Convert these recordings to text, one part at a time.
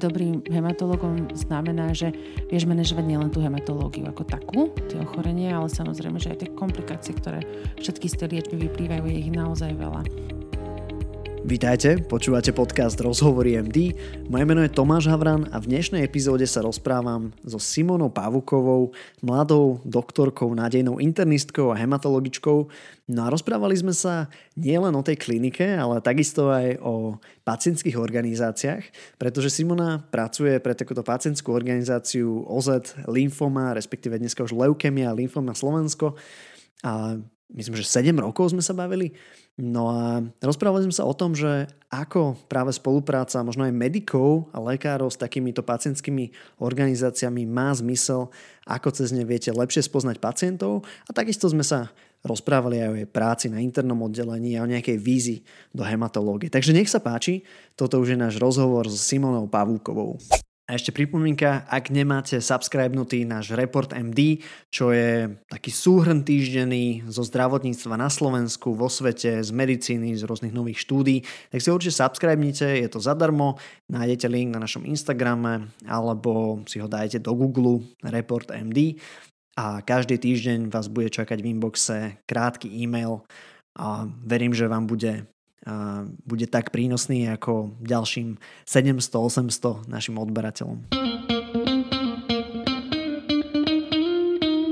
dobrým hematologom znamená, že vieš manažovať nielen tú hematológiu ako takú, tie ochorenia, ale samozrejme, že aj tie komplikácie, ktoré všetky z tej liečby vyplývajú, je ich naozaj veľa. Vítajte, počúvate podcast Rozhovory MD. Moje meno je Tomáš Havran a v dnešnej epizóde sa rozprávam so Simonou Pavukovou, mladou doktorkou, nádejnou internistkou a hematologičkou. No a rozprávali sme sa nielen o tej klinike, ale takisto aj o pacientských organizáciách, pretože Simona pracuje pre takúto pacientskú organizáciu OZ Lymphoma, respektíve dneska už Leukemia Lymphoma Slovensko. A myslím, že 7 rokov sme sa bavili. No a rozprávali sme sa o tom, že ako práve spolupráca možno aj medikov a lekárov s takýmito pacientskými organizáciami má zmysel, ako cez ne viete lepšie spoznať pacientov a takisto sme sa rozprávali aj o jej práci na internom oddelení a o nejakej vízi do hematológie. Takže nech sa páči, toto už je náš rozhovor s Simonou Pavúkovou. A ešte pripomienka, ak nemáte subscribenutý náš Report MD, čo je taký súhrn týždenný zo zdravotníctva na Slovensku, vo svete, z medicíny, z rôznych nových štúdí, tak si určite subscribnite, je to zadarmo, nájdete link na našom Instagrame alebo si ho dajte do Google Report MD a každý týždeň vás bude čakať v inboxe krátky e-mail a verím, že vám bude bude tak prínosný ako ďalším 700-800 našim odberateľom.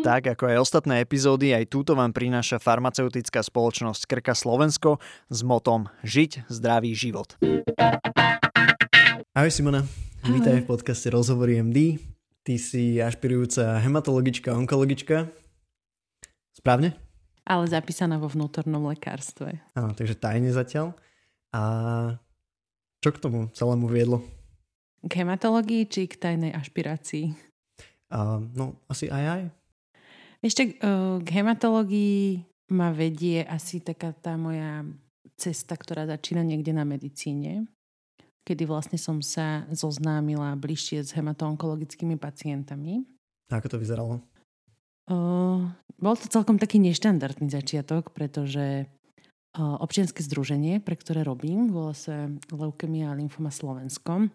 Tak ako aj ostatné epizódy, aj túto vám prináša farmaceutická spoločnosť Krka Slovensko s motom Žiť zdravý život. Ahoj Simona, Ahoj. vítaj v podcaste Rozhovory MD. Ty si ašpirujúca hematologička, onkologička. Správne? Ale zapísaná vo vnútornom lekárstve. Áno, takže tajne zatiaľ. A čo k tomu celému viedlo? K hematológii či k tajnej ašpirácii? Uh, no, asi aj aj. Ešte uh, k hematológii ma vedie asi taká tá moja cesta, ktorá začína niekde na medicíne, kedy vlastne som sa zoznámila bližšie s hematoonkologickými pacientami. Ako to vyzeralo? Bol to celkom taký neštandardný začiatok, pretože uh, občianske združenie, pre ktoré robím, volá sa Leukemia a Lymphoma Slovenskom,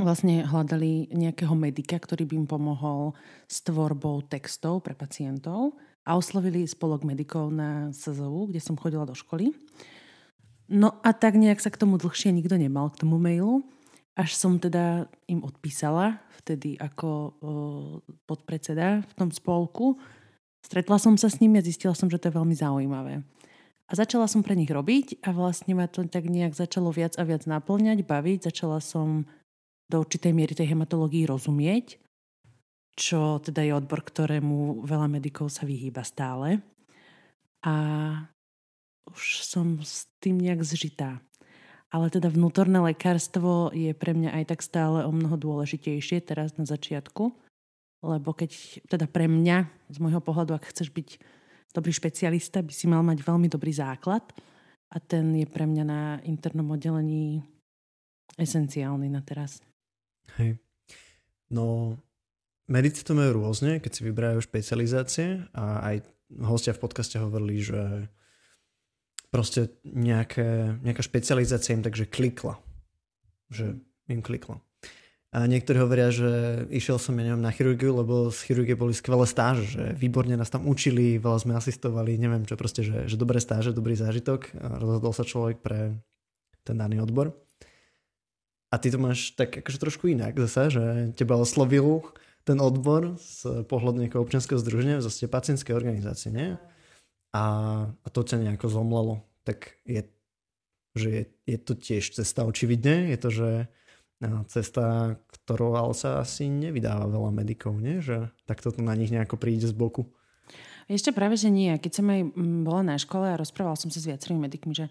vlastne hľadali nejakého medika, ktorý by im pomohol s tvorbou textov pre pacientov a oslovili spolok medikov na SZU, kde som chodila do školy. No a tak nejak sa k tomu dlhšie nikto nemal, k tomu mailu. Až som teda im odpísala vtedy ako o, podpredseda v tom spolku. Stretla som sa s nimi a zistila som, že to je veľmi zaujímavé. A začala som pre nich robiť a vlastne ma to tak nejak začalo viac a viac naplňať, baviť. Začala som do určitej miery tej hematológii rozumieť, čo teda je odbor, ktorému veľa medikov sa vyhýba stále. A už som s tým nejak zžitá. Ale teda vnútorné lekárstvo je pre mňa aj tak stále o mnoho dôležitejšie teraz na začiatku, lebo keď teda pre mňa, z môjho pohľadu, ak chceš byť dobrý špecialista, by si mal mať veľmi dobrý základ a ten je pre mňa na internom oddelení esenciálny na teraz. Hej. No, medici to majú rôzne, keď si vyberajú špecializácie a aj hostia v podcaste hovorili, že proste nejaké, nejaká špecializácia im takže klikla. Že im klikla. A niektorí hovoria, že išiel som, ja neviem, na chirurgiu, lebo z chirurgie boli skvelé stáže, že výborne nás tam učili, veľa sme asistovali, neviem čo, proste, že, že dobré stáže, dobrý zážitok a rozhodol sa človek pre ten daný odbor. A ty to máš tak akože trošku inak zase, že teba oslovil ten odbor z pohľadu nejakého občianského združenia, zase pacientskej organizácie, nie? A, a to ťa nejako zomlelo, tak je, že je, je to tiež cesta očividne, je to, že cesta, ktorou ale sa asi nevydáva veľa medikov, nie? že takto to na nich nejako príde z boku. Ešte práve, že nie. Keď som aj mm, bola na škole a rozprávala som sa s viacerými medikmi, že,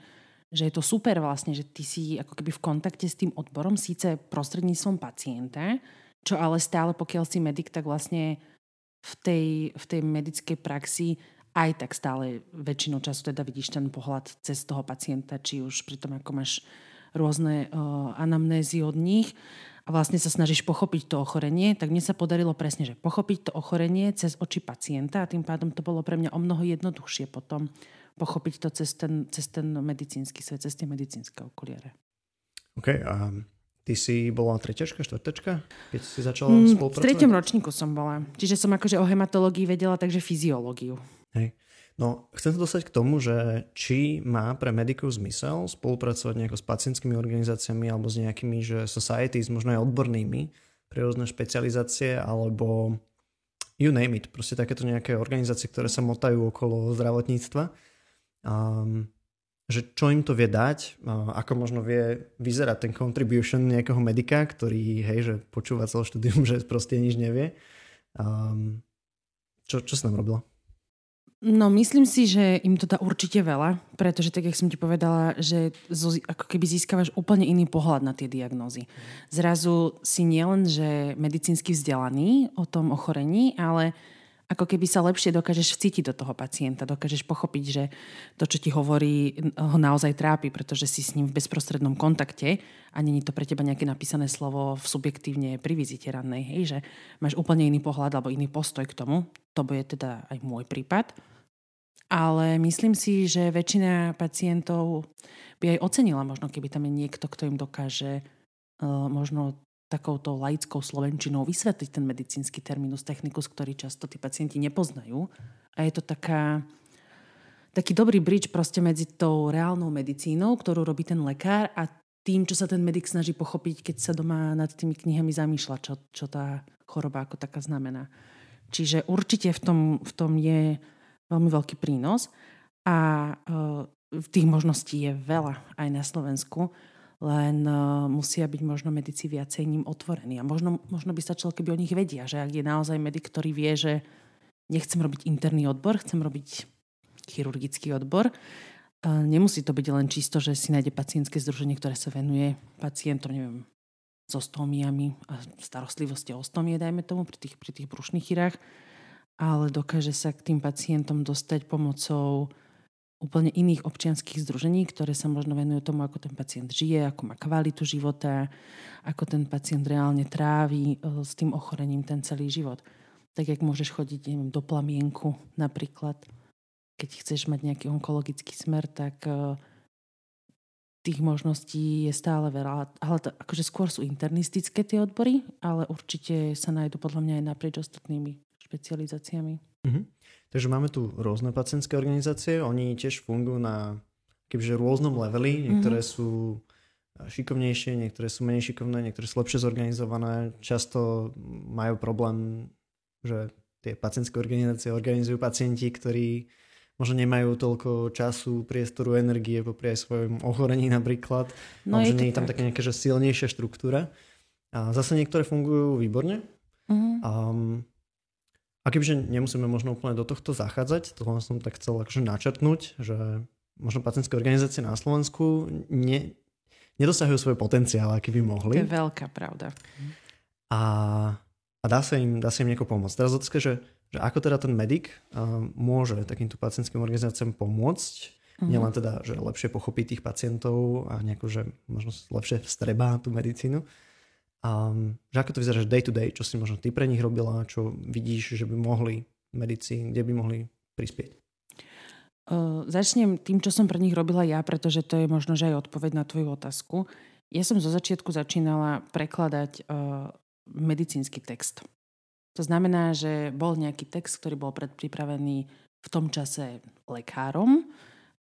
že je to super vlastne, že ty si ako keby v kontakte s tým odborom, síce prostredníctvom pacienta, čo ale stále, pokiaľ si medic, tak vlastne v tej, v tej medickej praxi aj tak stále väčšinou času teda vidíš ten pohľad cez toho pacienta, či už pri tom, ako máš rôzne uh, anamnézy od nich a vlastne sa snažíš pochopiť to ochorenie, tak mne sa podarilo presne, že pochopiť to ochorenie cez oči pacienta a tým pádom to bolo pre mňa o mnoho jednoduchšie potom pochopiť to cez ten, cez ten medicínsky svet, cez tie medicínske okuliare. OK, a Ty si bola treťačka, štvrtečka, keď si začala mm, spolupracovať? V treťom ročníku som bola. Čiže som akože o hematológii vedela, takže fyziológiu. Hej. No, chcem sa dostať k tomu, že či má pre medikov zmysel spolupracovať nejako s pacientskými organizáciami alebo s nejakými, že societies, možno aj odbornými pre rôzne špecializácie, alebo you name it, proste takéto nejaké organizácie, ktoré sa motajú okolo zdravotníctva. Um, že čo im to vie dať, ako možno vie vyzerať ten contribution nejakého medika, ktorý, hej, že počúva celé štúdium, že proste nič nevie. Um, čo, čo sa nám robilo? No myslím si, že im to dá určite veľa, pretože tak, jak som ti povedala, že zo, ako keby získavaš úplne iný pohľad na tie diagnózy. Zrazu si nielen, že medicínsky vzdelaný o tom ochorení, ale ako keby sa lepšie dokážeš vcítiť do toho pacienta, dokážeš pochopiť, že to, čo ti hovorí, ho naozaj trápi, pretože si s ním v bezprostrednom kontakte a není to pre teba nejaké napísané slovo v subjektívne pri vizite rannej, hej, že máš úplne iný pohľad alebo iný postoj k tomu. To bude teda aj môj prípad. Ale myslím si, že väčšina pacientov by aj ocenila možno, keby tam je niekto, kto im dokáže uh, možno takouto laickou slovenčinou vysvetliť ten medicínsky terminus technicus, ktorý často tí pacienti nepoznajú. A je to taká, taký dobrý bridge proste medzi tou reálnou medicínou, ktorú robí ten lekár a tým, čo sa ten medic snaží pochopiť, keď sa doma nad tými knihami zamýšľa, čo, čo tá choroba ako taká znamená. Čiže určite v tom, v tom je veľmi veľký prínos a uh, tých možností je veľa aj na Slovensku len uh, musia byť možno medici viacej ním otvorení. A možno, možno by stačilo, keby o nich vedia, že ak je naozaj medic, ktorý vie, že nechcem robiť interný odbor, chcem robiť chirurgický odbor, nemusí to byť len čisto, že si nájde pacientské združenie, ktoré sa venuje pacientom, neviem, so stómiami a starostlivosti o stómie, dajme tomu, pri tých, pri tých brušných chyrách, ale dokáže sa k tým pacientom dostať pomocou úplne iných občianských združení, ktoré sa možno venujú tomu, ako ten pacient žije, ako má kvalitu života, ako ten pacient reálne trávi e, s tým ochorením ten celý život. Tak, jak môžeš chodiť neviem, do plamienku napríklad, keď chceš mať nejaký onkologický smer, tak e, tých možností je stále veľa. Ale to, akože skôr sú internistické tie odbory, ale určite sa nájdú podľa mňa aj naprieč ostatnými špecializáciami. Mm-hmm. Takže máme tu rôzne pacientské organizácie, oni tiež fungujú na kebyže rôznom leveli, niektoré mm-hmm. sú šikovnejšie, niektoré sú menej šikovné, niektoré sú lepšie zorganizované. Často majú problém, že tie pacientské organizácie organizujú pacienti, ktorí možno nemajú toľko času, priestoru, energie popri aj svojom ochorení napríklad. No že nie je tam taká nejaká že silnejšia štruktúra. A zase niektoré fungujú výborne. Mm-hmm. Um, a kebyže nemusíme možno úplne do tohto zachádzať, to len som tak chcel akože načrtnúť, že možno pacientské organizácie na Slovensku ne, nedosahujú svoj potenciál, aký by mohli. To je veľká pravda. A, a dá, sa im, dá sa im nieko pomôcť. Teraz otázka, že, že ako teda ten medic uh, môže takýmto pacientským organizáciám pomôcť, mm-hmm. nielen teda, že lepšie pochopiť tých pacientov a nejako, že možno lepšie vstrebá tú medicínu, Um, že ako to vyzerá day to day, čo si možno ty pre nich robila, čo vidíš, že by mohli medici, kde by mohli prispieť? Uh, začnem tým, čo som pre nich robila ja, pretože to je možno, že aj odpoveď na tvoju otázku. Ja som zo začiatku začínala prekladať uh, medicínsky text. To znamená, že bol nejaký text, ktorý bol predpripravený v tom čase lekárom,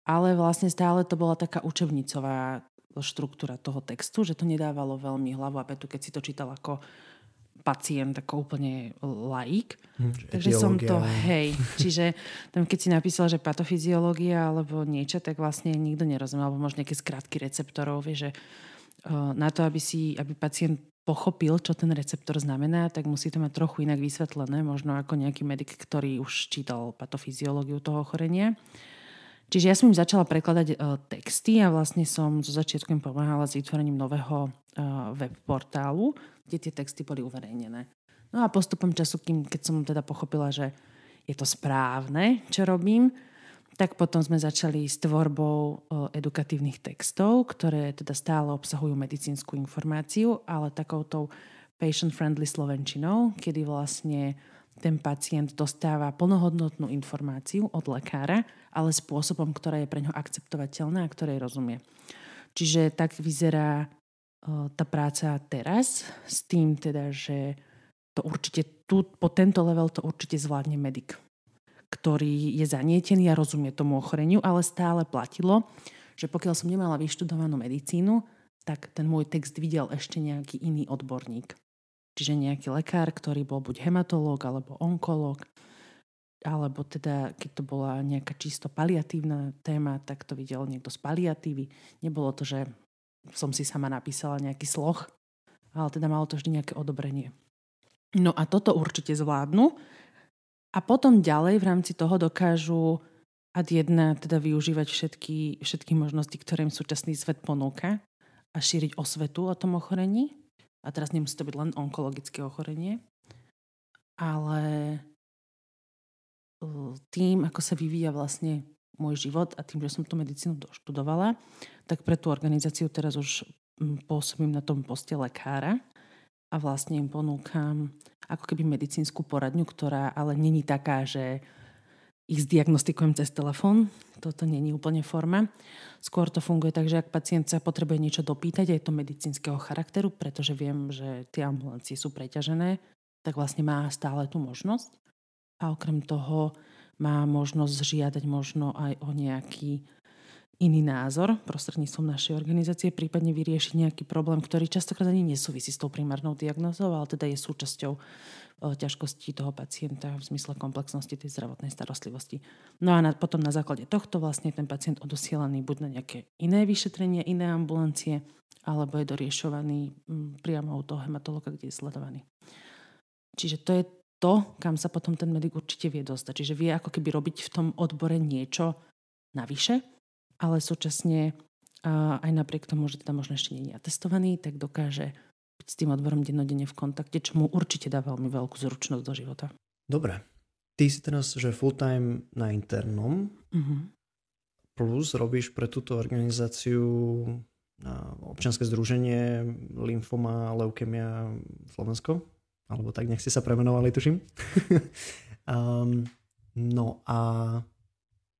ale vlastne stále to bola taká učebnicová štruktúra toho textu, že to nedávalo veľmi hlavu a petu, keď si to čítal ako pacient, ako úplne laik. Hm, Takže som to, hej, čiže tam keď si napísal, že patofyziológia alebo niečo, tak vlastne nikto nerozumel, alebo možno nejaké skratky receptorov, vie, že uh, na to, aby si, aby pacient pochopil, čo ten receptor znamená, tak musí to mať trochu inak vysvetlené, možno ako nejaký medic, ktorý už čítal patofyziológiu toho ochorenia. Čiže ja som im začala prekladať uh, texty a vlastne som zo začiatku im pomáhala s vytvorením nového uh, web portálu, kde tie texty boli uverejnené. No a postupom času, kým, keď som teda pochopila, že je to správne, čo robím, tak potom sme začali s tvorbou uh, edukatívnych textov, ktoré teda stále obsahujú medicínsku informáciu, ale takouto patient-friendly slovenčinou, kedy vlastne ten pacient dostáva plnohodnotnú informáciu od lekára, ale spôsobom, ktoré je pre ňo akceptovateľné a ktorej rozumie. Čiže tak vyzerá tá práca teraz s tým teda, že to určite tu, po tento level to určite zvládne medic, ktorý je zanietený a rozumie tomu ochoreniu, ale stále platilo, že pokiaľ som nemala vyštudovanú medicínu, tak ten môj text videl ešte nejaký iný odborník. Čiže nejaký lekár, ktorý bol buď hematológ alebo onkológ, alebo teda keď to bola nejaká čisto paliatívna téma, tak to videl niekto z paliatívy. Nebolo to, že som si sama napísala nejaký sloh, ale teda malo to vždy nejaké odobrenie. No a toto určite zvládnu. A potom ďalej v rámci toho dokážu ad jedna teda využívať všetky, všetky možnosti, ktoré im súčasný svet ponúka a šíriť osvetu o tom ochorení. A teraz nemusí to byť len onkologické ochorenie, ale tým, ako sa vyvíja vlastne môj život a tým, že som tú medicínu doštudovala, tak pre tú organizáciu teraz už pôsobím na tom poste lekára a vlastne im ponúkam ako keby medicínsku poradňu, ktorá ale není taká, že ich zdiagnostikujem cez telefón. Toto není úplne forma. Skôr to funguje tak, že ak pacient sa potrebuje niečo dopýtať, aj to medicínskeho charakteru, pretože viem, že tie ambulancie sú preťažené, tak vlastne má stále tú možnosť. A okrem toho má možnosť žiadať možno aj o nejaký iný názor prostredníctvom našej organizácie, prípadne vyriešiť nejaký problém, ktorý častokrát ani nesúvisí s tou primárnou diagnózou, ale teda je súčasťou e, ťažkosti toho pacienta v zmysle komplexnosti tej zdravotnej starostlivosti. No a na, potom na základe tohto vlastne ten pacient odosielaný buď na nejaké iné vyšetrenie, iné ambulancie, alebo je doriešovaný priamo u toho hematologa, kde je sledovaný. Čiže to je to, kam sa potom ten medic určite vie dostať. Čiže vie ako keby robiť v tom odbore niečo navyše, ale súčasne aj napriek tomu, že teda možno ešte nie je atestovaný, tak dokáže byť s tým odborom dennodenne v kontakte, čo mu určite dá veľmi veľkú zručnosť do života. Dobre. Ty si teraz, že full time na internom, uh-huh. plus robíš pre túto organizáciu občianske združenie Lymfoma, Leukemia Slovensko? alebo tak nech ste sa premenovali, tuším. um, no a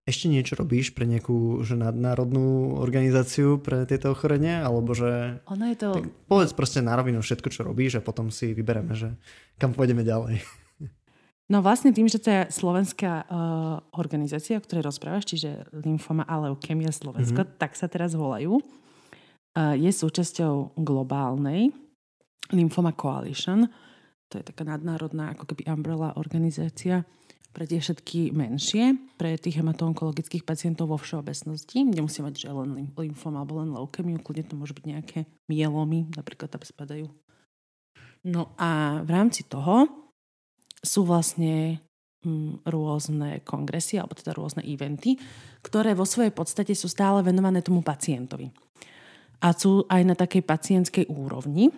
ešte niečo robíš pre nejakú že nadnárodnú organizáciu pre tieto ochorenia? Alebo že... Ono je to... Tak povedz proste na rovinu všetko, čo robíš a potom si vybereme, že kam pôjdeme ďalej. No vlastne tým, že to je slovenská uh, organizácia, o ktorej rozprávaš, čiže Lymfoma a Leukemia Slovensko, mm-hmm. tak sa teraz volajú, uh, je súčasťou globálnej Lymphoma Coalition, to je taká nadnárodná ako keby umbrella organizácia pre tie všetky menšie, pre tých hematoonkologických pacientov vo všeobecnosti. Nemusí mať, že len lymfom alebo len leukemiu, kľudne to môže byť nejaké mielomy, napríklad tam spadajú. No a v rámci toho sú vlastne mm, rôzne kongresy, alebo teda rôzne eventy, ktoré vo svojej podstate sú stále venované tomu pacientovi. A sú aj na takej pacientskej úrovni,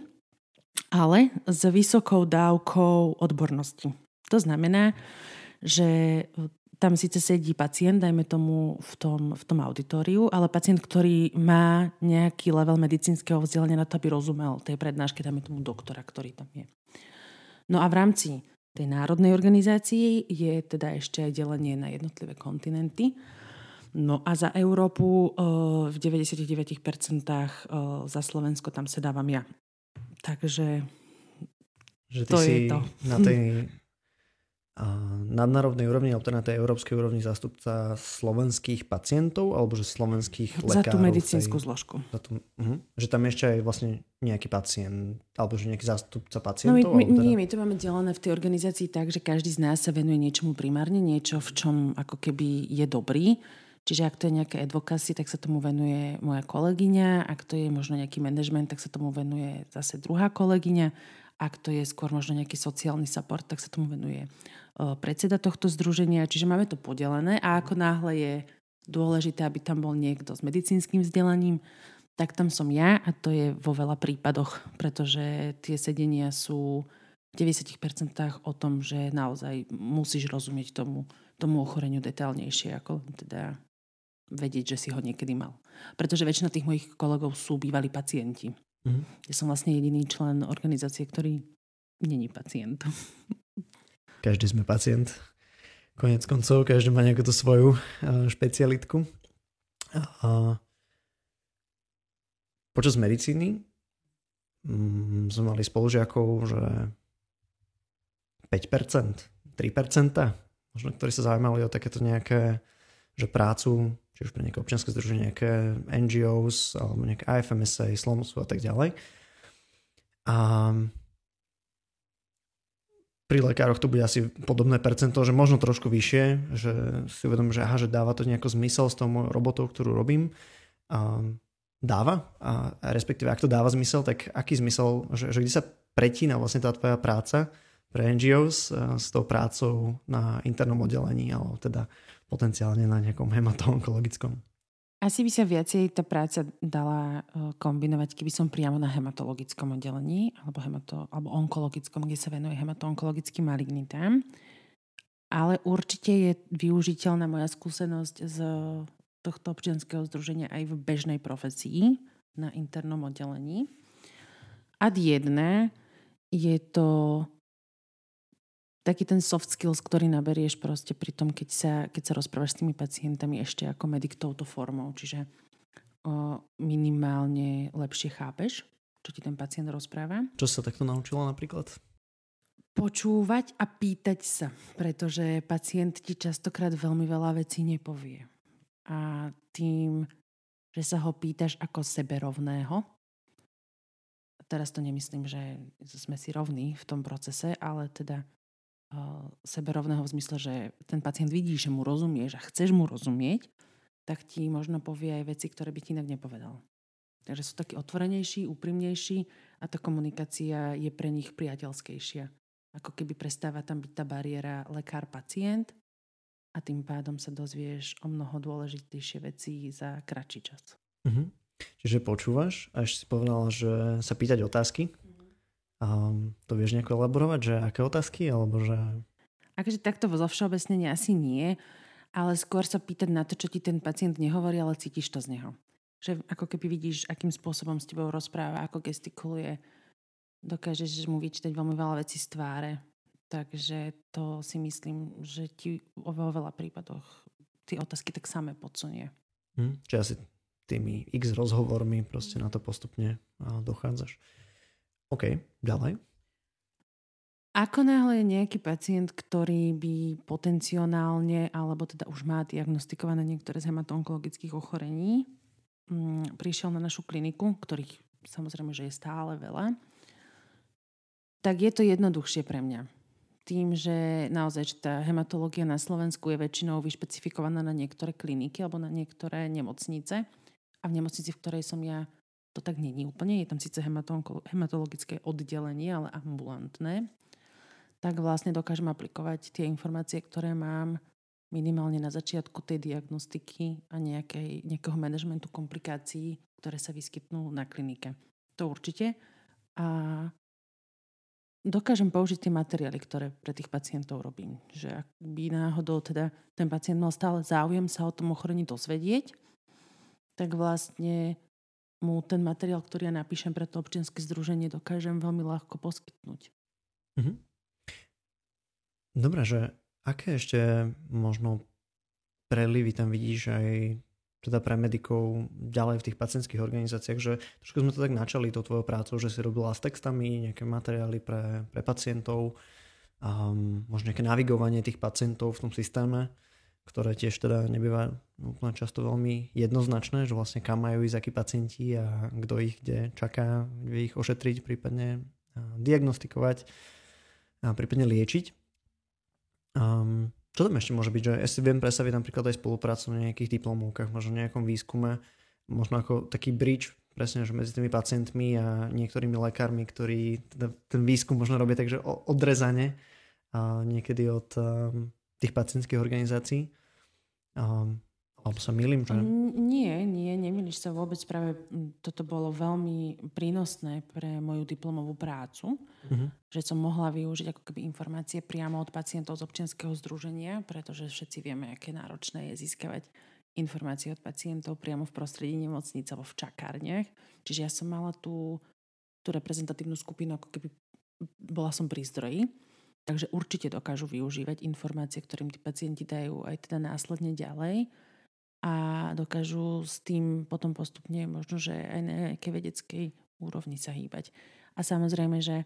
ale s vysokou dávkou odbornosti. To znamená, že tam síce sedí pacient, dajme tomu v tom, v tom auditoriu, ale pacient, ktorý má nejaký level medicínskeho vzdelania na to, aby rozumel tej prednáške, tam je tomu doktora, ktorý tam je. No a v rámci tej národnej organizácii je teda ešte aj delenie na jednotlivé kontinenty. No a za Európu v 99% za Slovensko tam sedávam ja. Takže že ty to si je to. na tej nadnárodnej úrovni, alebo teda na tej európskej úrovni zástupca slovenských pacientov, alebo že slovenských lekárov. Za tú medicínsku tej, zložku. Za tú, uh, že tam ešte aj vlastne nejaký pacient, alebo že nejaký zástupca pacientov? No my, my, teda... Nie, my to máme delené v tej organizácii tak, že každý z nás sa venuje niečomu primárne, niečo, v čom ako keby je dobrý. Čiže ak to je nejaké advocacy, tak sa tomu venuje moja kolegyňa, ak to je možno nejaký management, tak sa tomu venuje zase druhá kolegyňa ak to je skôr možno nejaký sociálny support, tak sa tomu venuje predseda tohto združenia. Čiže máme to podelené a ako náhle je dôležité, aby tam bol niekto s medicínskym vzdelaním, tak tam som ja a to je vo veľa prípadoch, pretože tie sedenia sú v 90% o tom, že naozaj musíš rozumieť tomu, tomu ochoreniu detálnejšie, ako teda vedieť, že si ho niekedy mal. Pretože väčšina tých mojich kolegov sú bývalí pacienti. Mm-hmm. Ja som vlastne jediný člen organizácie, ktorý není pacient. Každý sme pacient. Konec koncov, každý má nejakú tú svoju uh, špecialitku. Počas medicíny mm, sme mali spolužiakov, že 5%, 3%, možno ktorí sa zaujímali o takéto nejaké, že prácu, či už pre nejaké občianske združenie, nejaké NGOs, alebo nejaké IFMSA, Slomosu a tak ďalej. A pri lekároch to bude asi podobné percento, že možno trošku vyššie, že si uvedomím, že, aha, že dáva to nejako zmysel s tou robotou, ktorú robím. A dáva, a respektíve ak to dáva zmysel, tak aký zmysel, že, že kde sa pretína vlastne tá tvoja práca pre NGOs s tou prácou na internom oddelení, alebo teda potenciálne na nejakom hematoonkologickom. Asi by sa viacej tá práca dala e, kombinovať, keby som priamo na hematologickom oddelení alebo, hemato, alebo onkologickom, kde sa venuje hematoonkologickým malignitám. Ale určite je využiteľná moja skúsenosť z tohto občianského združenia aj v bežnej profesii na internom oddelení. Ad jedné je to taký ten soft skills, ktorý naberieš proste pri tom, keď sa, keď sa rozprávaš s tými pacientami ešte ako medic touto formou. Čiže o, minimálne lepšie chápeš, čo ti ten pacient rozpráva. Čo sa takto naučila napríklad? Počúvať a pýtať sa, pretože pacient ti častokrát veľmi veľa vecí nepovie. A tým, že sa ho pýtaš ako seberovného, teraz to nemyslím, že sme si rovní v tom procese, ale teda seberovného v zmysle, že ten pacient vidí, že mu rozumieš a chceš mu rozumieť, tak ti možno povie aj veci, ktoré by ti inak nepovedal. Takže sú takí otvorenejší, úprimnejší a tá komunikácia je pre nich priateľskejšia. Ako keby prestáva tam byť tá bariéra lekár-pacient a tým pádom sa dozvieš o mnoho dôležitejšie veci za kratší čas. Mhm. Čiže počúvaš a ešte si povedala, že sa pýtať otázky. Um, to vieš nejako elaborovať, že aké otázky, alebo že... Akože takto zo všeobecnenia asi nie, ale skôr sa pýtať na to, čo ti ten pacient nehovorí, ale cítiš to z neho. Že ako keby vidíš, akým spôsobom s tebou rozpráva, ako gestikuluje, dokážeš mu vyčítať veľmi veľa vecí z tváre. Takže to si myslím, že ti vo veľa prípadoch tie otázky tak samé podsunie. Hm, či asi tými x rozhovormi proste na to postupne dochádzaš. OK, ďalej. Ako náhle je nejaký pacient, ktorý by potenciálne, alebo teda už má diagnostikované niektoré z hematoonkologických ochorení, mm, prišiel na našu kliniku, ktorých samozrejme, že je stále veľa, tak je to jednoduchšie pre mňa. Tým, že naozaj tá hematológia na Slovensku je väčšinou vyšpecifikovaná na niektoré kliniky alebo na niektoré nemocnice. A v nemocnici, v ktorej som ja to tak není úplne, je tam síce hematologické oddelenie, ale ambulantné, tak vlastne dokážem aplikovať tie informácie, ktoré mám minimálne na začiatku tej diagnostiky a nejakej, nejakého manažmentu komplikácií, ktoré sa vyskytnú na klinike. To určite. A dokážem použiť tie materiály, ktoré pre tých pacientov robím. Že ak by náhodou teda ten pacient mal stále záujem sa o tom ochorení dozvedieť, tak vlastne mu ten materiál, ktorý ja napíšem pre to občianske združenie, dokážem veľmi ľahko poskytnúť. Mhm. Dobre, že aké ešte možno prelivy tam vidíš aj teda pre medikov ďalej v tých pacientských organizáciách, že trošku sme to tak načali tou tvojou prácou, že si robila s textami nejaké materiály pre, pre pacientov, um, možno nejaké navigovanie tých pacientov v tom systéme ktoré tiež teda nebýva úplne často veľmi jednoznačné, že vlastne kam majú ísť akí pacienti a kto ich kde čaká, vie ich ošetriť, prípadne diagnostikovať a prípadne liečiť. Um, čo tam ešte môže byť? Že ja si viem predstaviť napríklad aj spoluprácu na nejakých diplomovkách, možno nejakom výskume, možno ako taký bridge presne, že medzi tými pacientmi a niektorými lekármi, ktorí teda ten výskum možno robia takže odrezane a niekedy od um, tých pacientských organizácií. Um, alebo sa milím, že... Nie, nie, nemýliš sa vôbec. Práve toto bolo veľmi prínosné pre moju diplomovú prácu, uh-huh. že som mohla využiť ako keby informácie priamo od pacientov z občianského združenia, pretože všetci vieme, aké náročné je získavať informácie od pacientov priamo v prostredí nemocnice alebo v čakárniach. Čiže ja som mala tú, tú reprezentatívnu skupinu, ako keby bola som pri zdroji Takže určite dokážu využívať informácie, ktorým tí pacienti dajú aj teda následne ďalej a dokážu s tým potom postupne možno, že aj na nejakej vedeckej úrovni sa hýbať. A samozrejme, že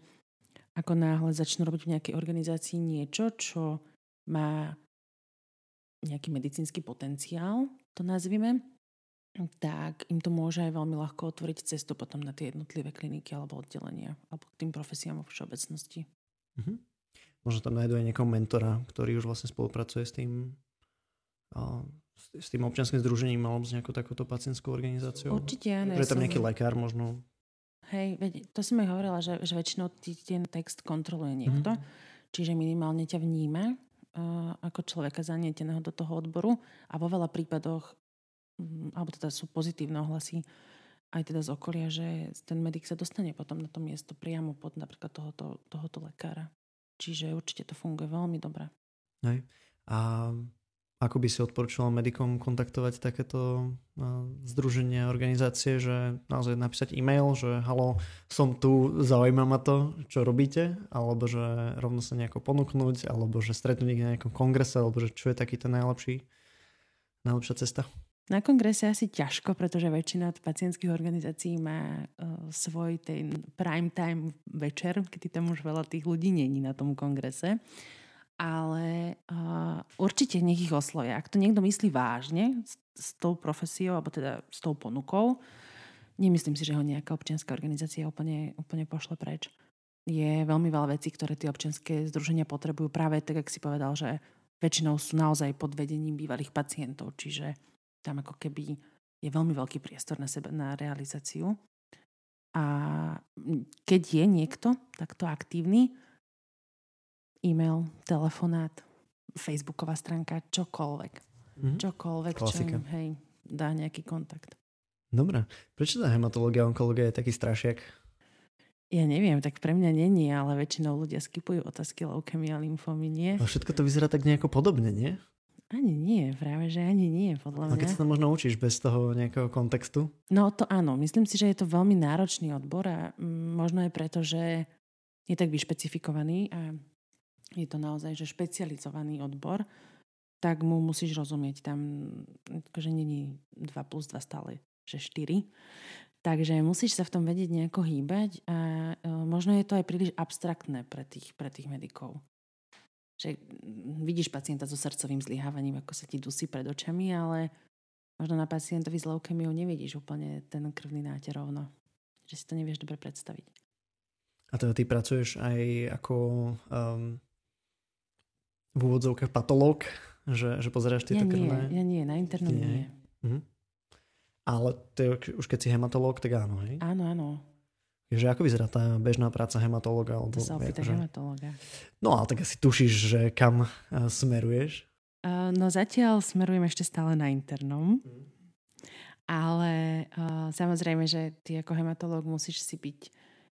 ako náhle začnú robiť v nejakej organizácii niečo, čo má nejaký medicínsky potenciál, to nazvime, tak im to môže aj veľmi ľahko otvoriť cestu potom na tie jednotlivé kliniky alebo oddelenia alebo k tým profesiám vo všeobecnosti. Mm-hmm. Možno tam nájdu aj niekoho mentora, ktorý už vlastne spolupracuje s tým s tým občianským združením alebo s nejakou takouto pacientskou organizáciou? Určite áno. Je tam nejaký lekár možno? Hej, to som aj hovorila, že, že väčšinou ten text kontroluje niekto, mm-hmm. čiže minimálne ťa vníma uh, ako človeka zanieteného do toho odboru a vo veľa prípadoch Mm, alebo teda sú pozitívne ohlasy aj teda z okolia, že ten medic sa dostane potom na to miesto priamo pod napríklad tohoto, tohoto lekára. Čiže určite to funguje veľmi dobre. Hej. A ako by si odporúčala medikom kontaktovať takéto združenia, organizácie, že naozaj napísať e-mail, že halo, som tu, zaujíma ma to, čo robíte, alebo že rovno sa nejako ponúknuť, alebo že stretnúť na nejakom kongrese, alebo že čo je taký ten najlepší, najlepšia cesta? Na kongrese asi ťažko, pretože väčšina pacientských organizácií má uh, svoj ten prime time večer, kedy tam už veľa tých ľudí není na tom kongrese. Ale uh, určite nech ich oslovia. Ak to niekto myslí vážne s, s tou profesiou, alebo teda s tou ponukou, nemyslím si, že ho nejaká občianská organizácia úplne, úplne pošle preč. Je veľmi veľa vecí, ktoré tie občianské združenia potrebujú práve tak, ak si povedal, že väčšinou sú naozaj pod vedením bývalých pacientov. Čiže tam ako keby je veľmi veľký priestor na, sebe, na realizáciu. A keď je niekto takto aktívny, e-mail, telefonát, facebooková stránka, čokoľvek. Mm-hmm. Čokoľvek, Klasika. čo im hej, dá nejaký kontakt. Dobre. Prečo tá hematológia, onkológia je taký strašiak? Ja neviem, tak pre mňa není, ale väčšinou ľudia skipujú otázky leukemia a lymfomy, nie? A všetko to vyzerá tak nejako podobne, nie? Ani nie, práve že ani nie, podľa mňa. A keď sa to možno učíš bez toho nejakého kontextu? No to áno, myslím si, že je to veľmi náročný odbor a mm, možno je preto, že je tak vyšpecifikovaný a je to naozaj že špecializovaný odbor, tak mu musíš rozumieť. Tam akože není 2 plus 2 stále, že 4. Takže musíš sa v tom vedieť nejako hýbať a e, možno je to aj príliš abstraktné pre tých, pre tých medikov že vidíš pacienta so srdcovým zlyhávaním, ako sa ti dusí pred očami, ale možno na pacientovi s leukemiou nevidíš úplne ten krvný náter rovno. Že si to nevieš dobre predstaviť. A teda ty pracuješ aj ako um, v úvodzovkách patológ, že, že pozeráš tieto ja nie, krvné? Ja nie, na internom nie. nie. Mhm. Ale to, už keď si hematológ, tak áno, hej? Áno, áno. Že ako vyzerá tá bežná práca hematológa? Alebo, to sa opýta že... hematológa. No ale tak asi tušíš, že kam smeruješ? Uh, no zatiaľ smerujem ešte stále na internom. Mm. Ale uh, samozrejme, že ty ako hematológ musíš si byť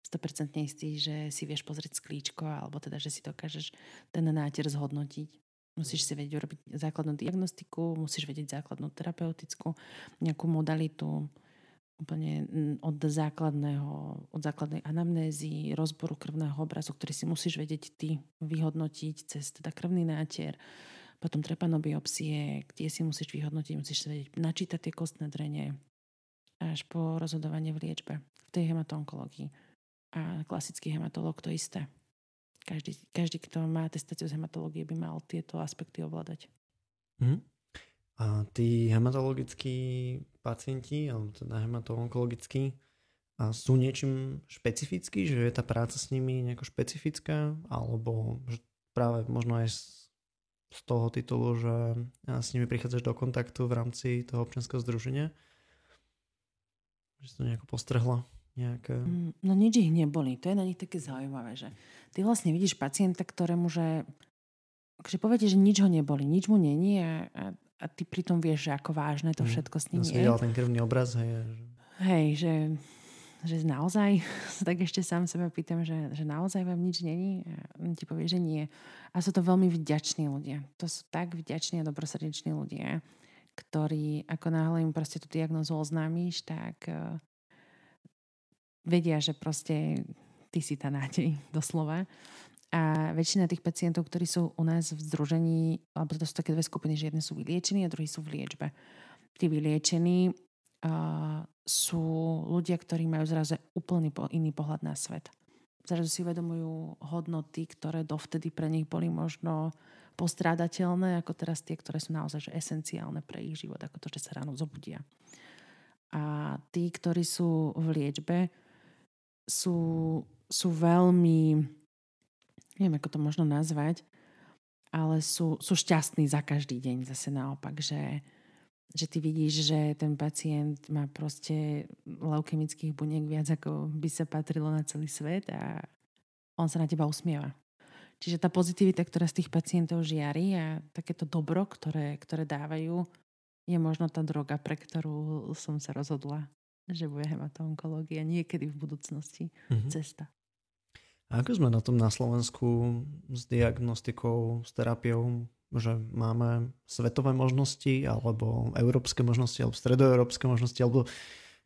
100% istý, že si vieš pozrieť sklíčko alebo teda, že si dokážeš ten náter zhodnotiť. Musíš si vedieť urobiť základnú diagnostiku, musíš vedieť základnú terapeutickú nejakú modalitu, úplne od základného, od základnej anamnézy, rozboru krvného obrazu, ktorý si musíš vedieť ty vyhodnotiť cez teda krvný nátier, potom trepanobiopsie, kde si musíš vyhodnotiť, musíš si vedieť načítať tie kostné drenie, až po rozhodovanie v liečbe, v tej hematonkológii. A klasický hematológ to isté. Každý, každý, kto má atestáciu z hematológie, by mal tieto aspekty ovládať. Mm. A tí hematologickí pacienti, alebo teda hematoonkologickí, a sú niečím špecifický, že je tá práca s nimi nejako špecifická, alebo že práve možno aj z, toho titulu, že s nimi prichádzaš do kontaktu v rámci toho občianského združenia? Že si to nejako postrhla? Nejaké... Mm, no nič ich neboli. To je na nich také zaujímavé, že ty vlastne vidíš pacienta, ktorému, že akože poviete, že nič ho neboli, nič mu není a, a a ty pritom vieš, že ako vážne to mhm. všetko s ním je. ten krvný obraz. Hej, hej že, že naozaj, tak ešte sám seba pýtam, že, že naozaj vám nič není? A ti povie, že nie. A sú to veľmi vďační ľudia. To sú tak vďační a dobrosrdeční ľudia, ktorí, ako náhle im proste tú diagnozu oznámíš, tak uh, vedia, že proste ty si tá nádej, doslova. A väčšina tých pacientov, ktorí sú u nás v združení, alebo to sú také dve skupiny, že jedni sú vyliečení a druhí sú v liečbe. Tí vyliečení uh, sú ľudia, ktorí majú zrazu úplný po, iný pohľad na svet. Zrazu si uvedomujú hodnoty, ktoré dovtedy pre nich boli možno postrádateľné, ako teraz tie, ktoré sú naozaj že esenciálne pre ich život, ako to, že sa ráno zobudia. A tí, ktorí sú v liečbe, sú, sú veľmi, neviem, ako to možno nazvať, ale sú, sú šťastní za každý deň zase naopak, že, že ty vidíš, že ten pacient má proste leukemických buniek viac, ako by sa patrilo na celý svet a on sa na teba usmieva. Čiže tá pozitivita, ktorá z tých pacientov žiari a takéto dobro, ktoré, ktoré dávajú, je možno tá droga, pre ktorú som sa rozhodla, že bude hematoonkológia niekedy v budúcnosti mm-hmm. cesta. A ako sme na tom na Slovensku s diagnostikou, s terapiou, že máme svetové možnosti, alebo európske možnosti, alebo stredoeurópske možnosti, alebo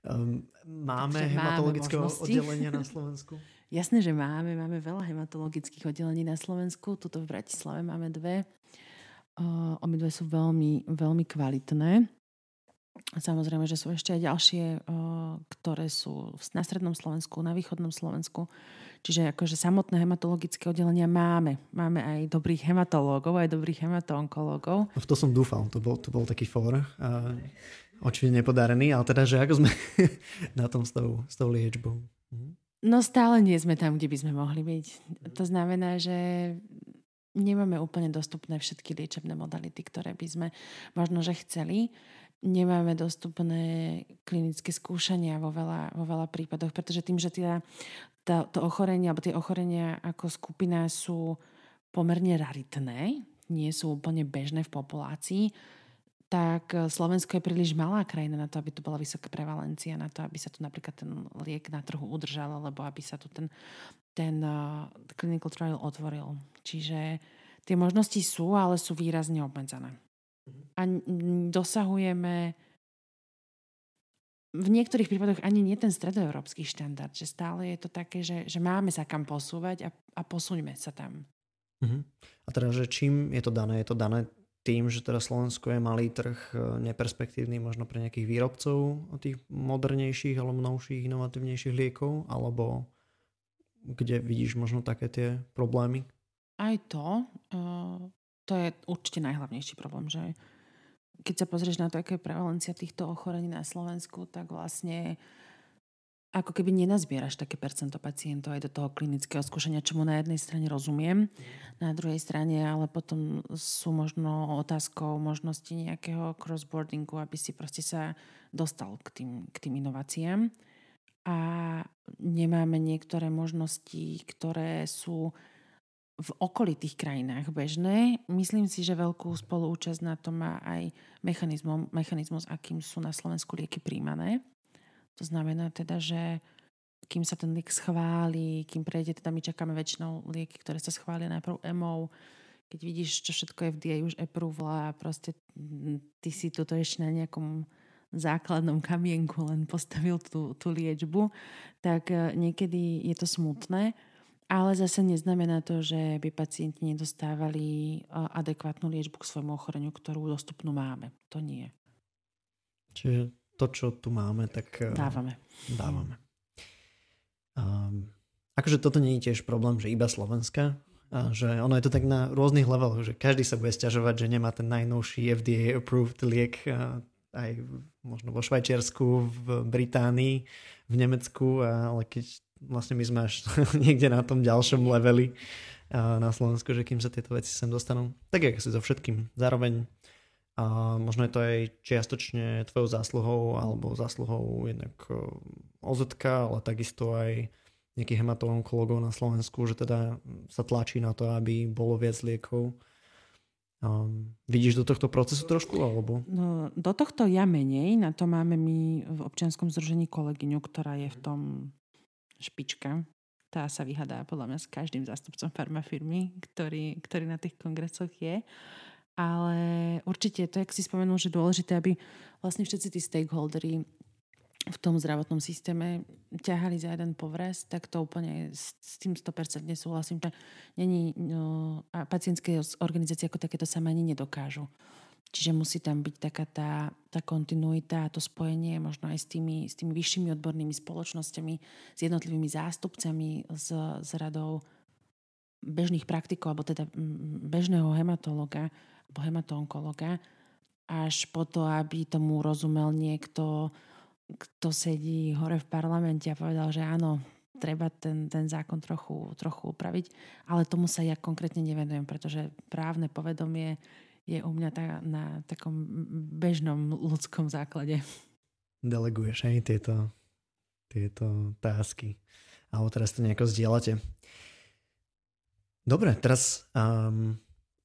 um, máme Takže hematologické máme oddelenie na Slovensku? Jasné, že máme. Máme veľa hematologických oddelení na Slovensku. Tuto v Bratislave máme dve. Uh, obidve sú veľmi, veľmi kvalitné. Samozrejme, že sú ešte aj ďalšie, uh, ktoré sú na strednom Slovensku, na východnom Slovensku. Čiže akože samotné hematologické oddelenia máme. Máme aj dobrých hematológov, aj dobrých hematoonkológov. V to som dúfal, to bol, to bol taký for. Uh, očividne nepodarený, ale teda, že ako sme na tom s tou, s tou liečbou. Mhm. No stále nie sme tam, kde by sme mohli byť. To znamená, že nemáme úplne dostupné všetky liečebné modality, ktoré by sme možno, že chceli nemáme dostupné klinické skúšania vo veľa, vo veľa prípadoch, pretože tým, že teda tá, to ochorenie alebo tie ochorenia ako skupina sú pomerne raritné, nie sú úplne bežné v populácii, tak Slovensko je príliš malá krajina na to, aby tu bola vysoká prevalencia, na to, aby sa tu napríklad ten liek na trhu udržal, alebo aby sa tu ten, ten uh, clinical trial otvoril. Čiže tie možnosti sú, ale sú výrazne obmedzené. A dosahujeme v niektorých prípadoch ani nie ten stredoeurópsky štandard, že stále je to také, že, že máme sa kam posúvať a, a posuňme sa tam. Uh-huh. A teda, že čím je to dané? Je to dané tým, že teda Slovensko je malý trh, e, neperspektívny možno pre nejakých výrobcov tých modernejších alebo novších, inovatívnejších liekov, alebo kde vidíš možno také tie problémy? Aj to. Uh, to je určite najhlavnejší problém, že keď sa pozrieš na to, aká je prevalencia týchto ochorení na Slovensku, tak vlastne ako keby nenazbieraš také percento pacientov aj do toho klinického skúšania, čomu na jednej strane rozumiem, na druhej strane ale potom sú možno otázkou možnosti nejakého crossboardingu, aby si proste sa dostal k tým, k tým inováciám. A nemáme niektoré možnosti, ktoré sú v okolitých krajinách bežné. Myslím si, že veľkú spoluúčasť na to má aj mechanizmus, mechanizmus, akým sú na Slovensku lieky príjmané. To znamená teda, že kým sa ten liek schváli, kým prejde, teda my čakáme väčšinou lieky, ktoré sa schvália najprv EMO, keď vidíš, čo všetko je v DA už approval a proste ty si toto ešte na nejakom základnom kamienku len postavil tú, tú liečbu, tak eh, niekedy je to smutné. Ale zase neznamená to, že by pacienti nedostávali adekvátnu liečbu k svojmu ochoreniu, ktorú dostupnú máme. To nie. Čiže to, čo tu máme, tak e, dávame. dávame. Um, akože toto nie je tiež problém, že iba Slovenska, a že ono je to tak na rôznych leveloch, že každý sa bude stiažovať, že nemá ten najnovší FDA approved liek aj možno vo Švajčiarsku, v Británii, v Nemecku, ale keď vlastne my sme až niekde na tom ďalšom leveli na Slovensku, že kým sa tieto veci sem dostanú. Tak ako si so všetkým. Zároveň a možno je to aj čiastočne tvojou zásluhou alebo zásluhou jednak OZK, ale takisto aj nejakých hematologov na Slovensku, že teda sa tlačí na to, aby bolo viac liekov. Um, vidíš do tohto procesu trošku? Alebo? No, do tohto ja menej. Na to máme my v občianskom združení kolegyňu, ktorá je v tom špička. Tá sa vyhadá podľa mňa s každým zástupcom farmafirmy, ktorý, ktorý na tých kongresoch je. Ale určite to, jak si spomenul, že dôležité, aby vlastne všetci tí stakeholdery v tom zdravotnom systéme ťahali za jeden povraz, tak to úplne s, tým 100% nesúhlasím. Že není, no, a pacientské organizácie ako takéto sa ani nedokážu Čiže musí tam byť taká tá, tá kontinuita, to spojenie možno aj s tými, s tými vyššími odbornými spoločnosťami, s jednotlivými zástupcami, s, s radou bežných praktikov, alebo teda bežného hematologa, alebo hematoonkologa, až po to, aby tomu rozumel niekto, kto sedí hore v parlamente a povedal, že áno, treba ten, ten zákon trochu, trochu upraviť, ale tomu sa ja konkrétne nevenujem, pretože právne povedomie je u mňa tá, na takom bežnom ľudskom základe. Deleguješ aj tieto, tieto tásky. Alebo teraz to nejako zdieľate. Dobre, teraz um,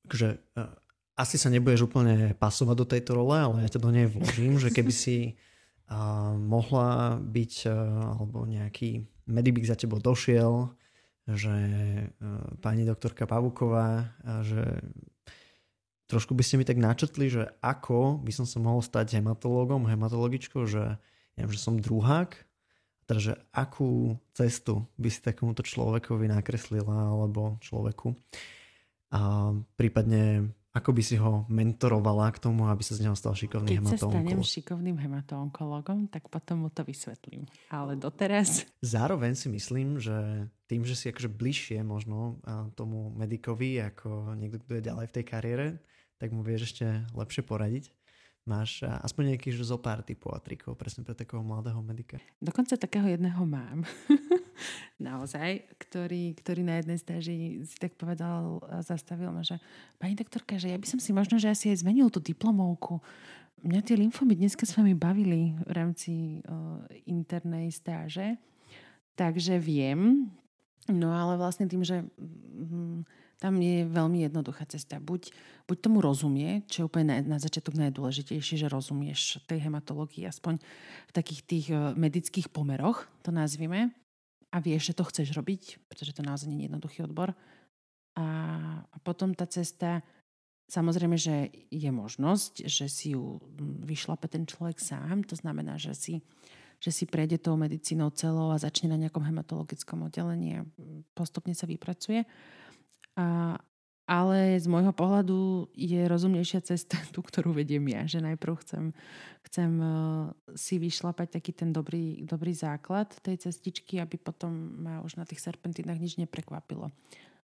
akože, uh, asi sa nebudeš úplne pasovať do tejto role, ale ja ťa do nej vložím, že keby si uh, mohla byť uh, alebo nejaký medibik za tebou došiel, že uh, pani doktorka Pavuková, uh, že trošku by ste mi tak načrtli, že ako by som sa mohol stať hematológom, hematologičkou, že ja viem, že som druhák, teda, že akú cestu by si takomuto človekovi nakreslila alebo človeku. A prípadne ako by si ho mentorovala k tomu, aby sa z neho stal šikovný Keď sa stanem šikovným hematoonkologom, tak potom mu to vysvetlím. Ale doteraz... Zároveň si myslím, že tým, že si akože bližšie možno tomu medikovi ako niekto, kto je ďalej v tej kariére, tak mu vieš ešte lepšie poradiť. Máš aspoň nejaký zo pár typov a trikov presne pre takého mladého medika? Dokonca takého jedného mám. Naozaj, ktorý, ktorý na jednej stáži si tak povedal zastavil ma, že pani doktorka, že ja by som si možno, že asi aj zmenil tú diplomovku. Mňa tie lymfomy dneska s vami bavili v rámci uh, internej stáže, takže viem, no ale vlastne tým, že mm, tam je veľmi jednoduchá cesta. Buď, buď tomu rozumie, čo je úplne na, na začiatok najdôležitejšie, že rozumieš tej hematológii, aspoň v takých tých medických pomeroch, to nazvime, a vieš, že to chceš robiť, pretože to naozaj nie je jednoduchý odbor. A, a potom tá cesta, samozrejme, že je možnosť, že si ju vyšlape ten človek sám, to znamená, že si že si prejde tou medicínou celou a začne na nejakom hematologickom oddelení a postupne sa vypracuje. A, ale z môjho pohľadu je rozumnejšia cesta tú, ktorú vediem ja, že najprv chcem, chcem e, si vyšlapať taký ten dobrý, dobrý základ tej cestičky, aby potom ma už na tých serpentínach nič neprekvapilo.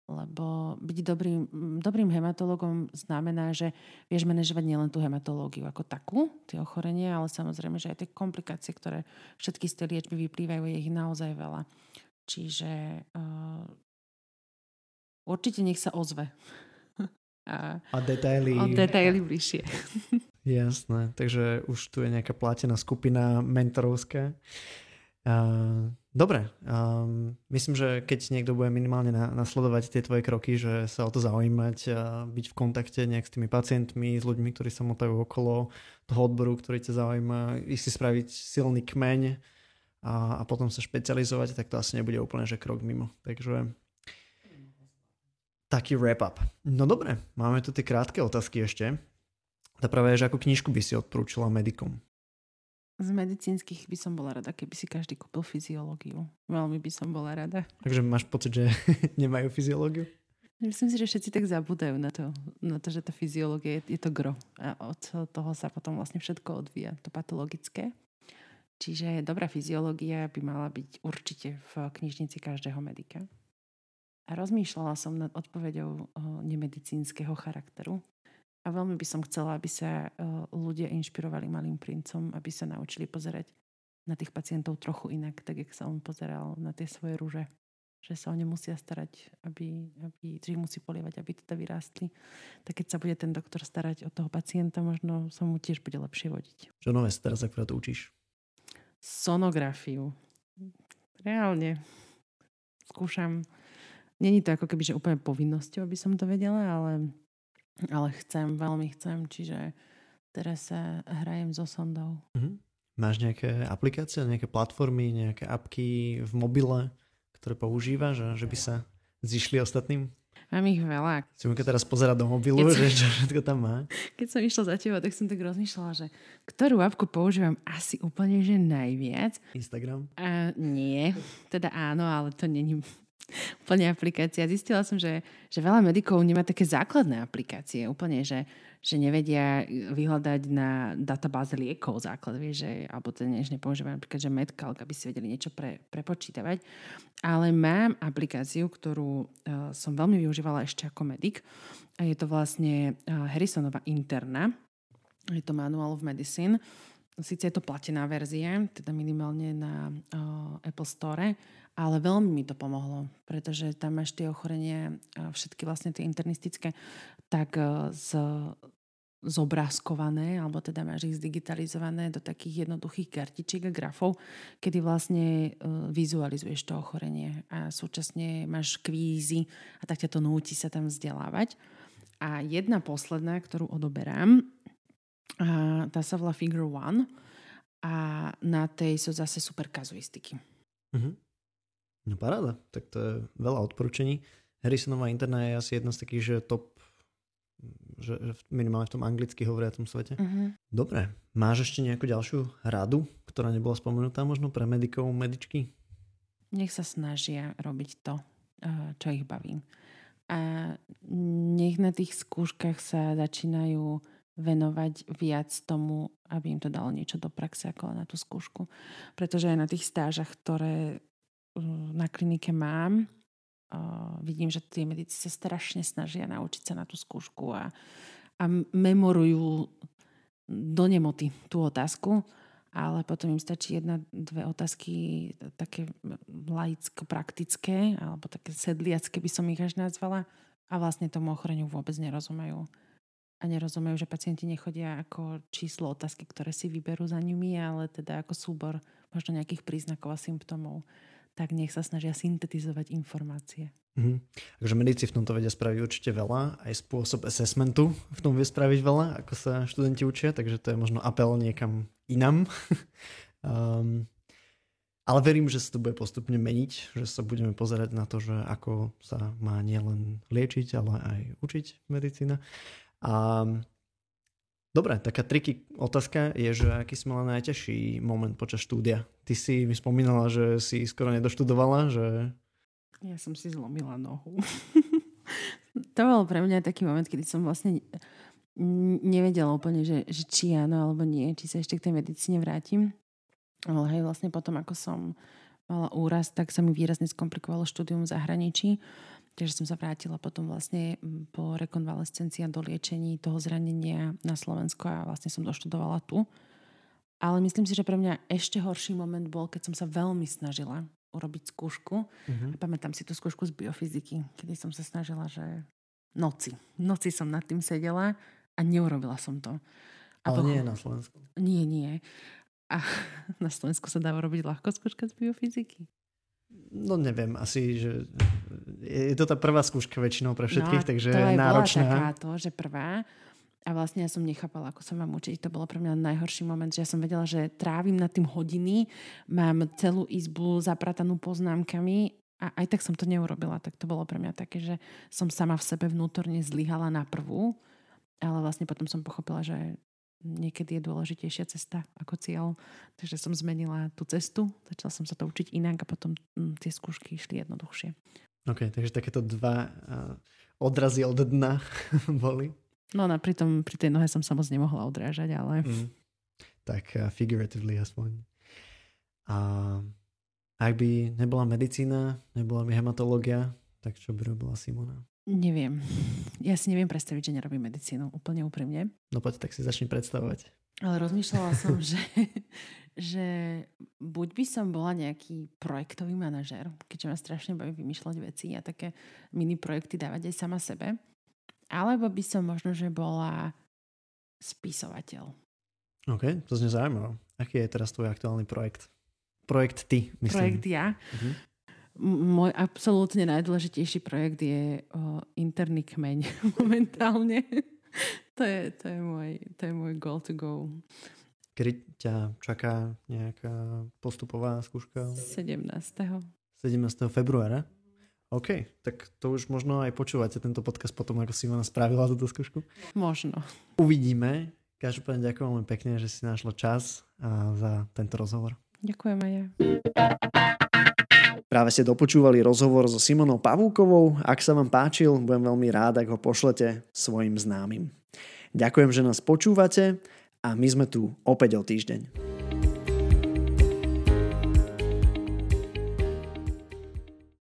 Lebo byť dobrým, dobrým hematologom znamená, že vieš manažovať nielen tú hematológiu ako takú, tie ochorenia, ale samozrejme, že aj tie komplikácie, ktoré všetky z tej liečby vyplývajú, je ich naozaj veľa. Čiže uh, určite nech sa ozve. A, a detaily... O detaily bližšie. Jasné, takže už tu je nejaká platená skupina mentorovská. Uh, dobre, um, myslím, že keď niekto bude minimálne na, nasledovať tie tvoje kroky, že sa o to zaujímať, a byť v kontakte nejak s tými pacientmi, s ľuďmi, ktorí sa motajú okolo toho odboru, ktorý ťa zaujíma, ísť si spraviť silný kmeň a, a potom sa špecializovať, tak to asi nebude úplne, že krok mimo. Takže taký wrap-up. No dobre, máme tu tie krátke otázky ešte. Tá práve je, že ako knižku by si odporúčila medikom? Z medicínskych by som bola rada, keby si každý kúpil fyziológiu. Veľmi by som bola rada. Takže máš pocit, že nemajú fyziológiu? Myslím si, že všetci tak zabúdajú na to, na to že tá fyziológia je, je to gro. A od toho sa potom vlastne všetko odvíja, to patologické. Čiže dobrá fyziológia by mala byť určite v knižnici každého medika. A rozmýšľala som nad odpovedou nemedicínskeho charakteru. A veľmi by som chcela, aby sa ľudia inšpirovali malým princom, aby sa naučili pozerať na tých pacientov trochu inak, tak jak sa on pozeral na tie svoje rúže. Že sa o ne musia starať, aby, aby že ich musí polievať, aby teda vyrástli. Tak keď sa bude ten doktor starať o toho pacienta, možno sa mu tiež bude lepšie vodiť. Čo nové teraz akurát učíš? Sonografiu. Reálne. Skúšam Není to ako keby, že úplne povinnosťou, aby som to vedela, ale, ale chcem, veľmi chcem, čiže teraz sa hrajem so sondou. Mm-hmm. Máš nejaké aplikácie, nejaké platformy, nejaké apky v mobile, ktoré používaš, že, že by sa zišli ostatným? Mám ich veľa. Si keď teraz pozerať do mobilu, keď že čo všetko tam má. Keď som išla za teba, tak som tak rozmýšľala, že ktorú apku používam asi úplne, že najviac. Instagram? A, nie, teda áno, ale to není Úplne aplikácia. Zistila som, že, že veľa medikov nemá také základné aplikácie. Úplne, že, že nevedia vyhľadať na databáze liekov základ, vieš, že, alebo ten než nepoužívajú napríklad, že Medcalc, aby si vedeli niečo pre, prepočítavať. Ale mám aplikáciu, ktorú uh, som veľmi využívala ešte ako medic. A je to vlastne uh, Harrisonova interna. Je to Manual of Medicine. Sice je to platená verzia, teda minimálne na uh, Apple Store, ale veľmi mi to pomohlo, pretože tam máš tie ochorenia, všetky vlastne tie internistické, tak e, z, zobrázkované, alebo teda máš ich zdigitalizované do takých jednoduchých kartičiek a grafov, kedy vlastne e, vizualizuješ to ochorenie a súčasne máš kvízy a tak ťa to núti sa tam vzdelávať. A jedna posledná, ktorú odoberám, a tá sa volá Figure One a na tej sú zase super kazuistiky. Mm-hmm. No paráda, tak to je veľa odporúčení. Harrisonová interná je asi jedna z takých, že top že, že minimálne v tom anglicky hovoriacom svete. Uh-huh. Dobre, máš ešte nejakú ďalšiu radu, ktorá nebola spomenutá možno pre medikov, medičky? Nech sa snažia robiť to, eh, čo ich baví. A nech na tých skúškach sa začínajú venovať viac tomu, aby im to dalo niečo do praxe ako na tú skúšku. Pretože aj na tých stážach, ktoré na klinike mám, vidím, že tie medici sa strašne snažia naučiť sa na tú skúšku a, a memorujú do nemoty tú otázku, ale potom im stačí jedna, dve otázky také laicko-praktické alebo také sedliacké by som ich až nazvala a vlastne tomu ochoreniu vôbec nerozumejú. A nerozumejú, že pacienti nechodia ako číslo otázky, ktoré si vyberú za nimi, ale teda ako súbor možno nejakých príznakov a symptómov tak nech sa snažia syntetizovať informácie. Mhm. Takže medici v tomto vedia spraviť určite veľa, aj spôsob assessmentu v tom vie spraviť veľa, ako sa študenti učia, takže to je možno apel niekam inam. um, ale verím, že sa to bude postupne meniť, že sa budeme pozerať na to, že ako sa má nielen liečiť, ale aj učiť medicína. A Dobre, taká triky otázka je, že aký si mala najťažší moment počas štúdia? Ty si mi spomínala, že si skoro nedoštudovala, že... Ja som si zlomila nohu. to bol pre mňa taký moment, kedy som vlastne nevedela úplne, že, že či áno alebo nie, či sa ešte k tej medicíne vrátim. Ale hej, vlastne potom, ako som mala úraz, tak sa mi výrazne skomplikovalo štúdium v zahraničí. Takže som sa vrátila potom vlastne po rekonvalescencii a do liečení toho zranenia na Slovensko a vlastne som doštudovala tu. Ale myslím si, že pre mňa ešte horší moment bol, keď som sa veľmi snažila urobiť skúšku. Uh-huh. A pamätám si tú skúšku z biofyziky, kedy som sa snažila, že noci. Noci som nad tým sedela a neurobila som to. A Ale poch- nie na Slovensku. Nie, nie. A na Slovensku sa dá urobiť ľahko skúška z biofyziky. No neviem, asi, že je to tá prvá skúška väčšinou pre všetkých, no, takže to je náročná. Bola takáto, že prvá. A vlastne ja som nechápala, ako sa mám učiť. To bolo pre mňa najhorší moment, že ja som vedela, že trávim nad tým hodiny, mám celú izbu zapratanú poznámkami a aj tak som to neurobila. Tak to bolo pre mňa také, že som sama v sebe vnútorne zlyhala na prvú, ale vlastne potom som pochopila, že niekedy je dôležitejšia cesta ako cieľ. Takže som zmenila tú cestu, začala som sa to učiť inak a potom hm, tie skúšky išli jednoduchšie. OK, takže takéto dva uh, odrazy od dna boli. No na pri, tom, pri tej nohe som sa moc nemohla odrážať, ale... Mm. Tak uh, figuratively aspoň. A ak by nebola medicína, nebola by hematológia, tak čo by robila Simona? Neviem. Ja si neviem predstaviť, že nerobím medicínu. Úplne úprimne. No poď, tak si začni predstavovať. Ale rozmýšľala som, že, že buď by som bola nejaký projektový manažer, keďže ma strašne baví vymýšľať veci a také mini projekty dávať aj sama sebe. Alebo by som možno, že bola spisovateľ. OK, to znie zaujímavé. Aký je teraz tvoj aktuálny projekt? Projekt ty, myslím. Projekt ja? Uh-huh môj absolútne najdôležitejší projekt je o, interný kmeň momentálne. To, je, to, je môj, to je môj goal to go. Kedy ťa čaká nejaká postupová skúška? 17. 17. februára? OK, tak to už možno aj počúvate tento podcast potom, ako si Simona spravila túto skúšku? Možno. Uvidíme. Každopádne ďakujem veľmi pekne, že si našla čas a za tento rozhovor. Ďakujem aj ja. Práve ste dopočúvali rozhovor so Simonou Pavúkovou. Ak sa vám páčil, budem veľmi rád, ak ho pošlete svojim známym. Ďakujem, že nás počúvate a my sme tu opäť o týždeň.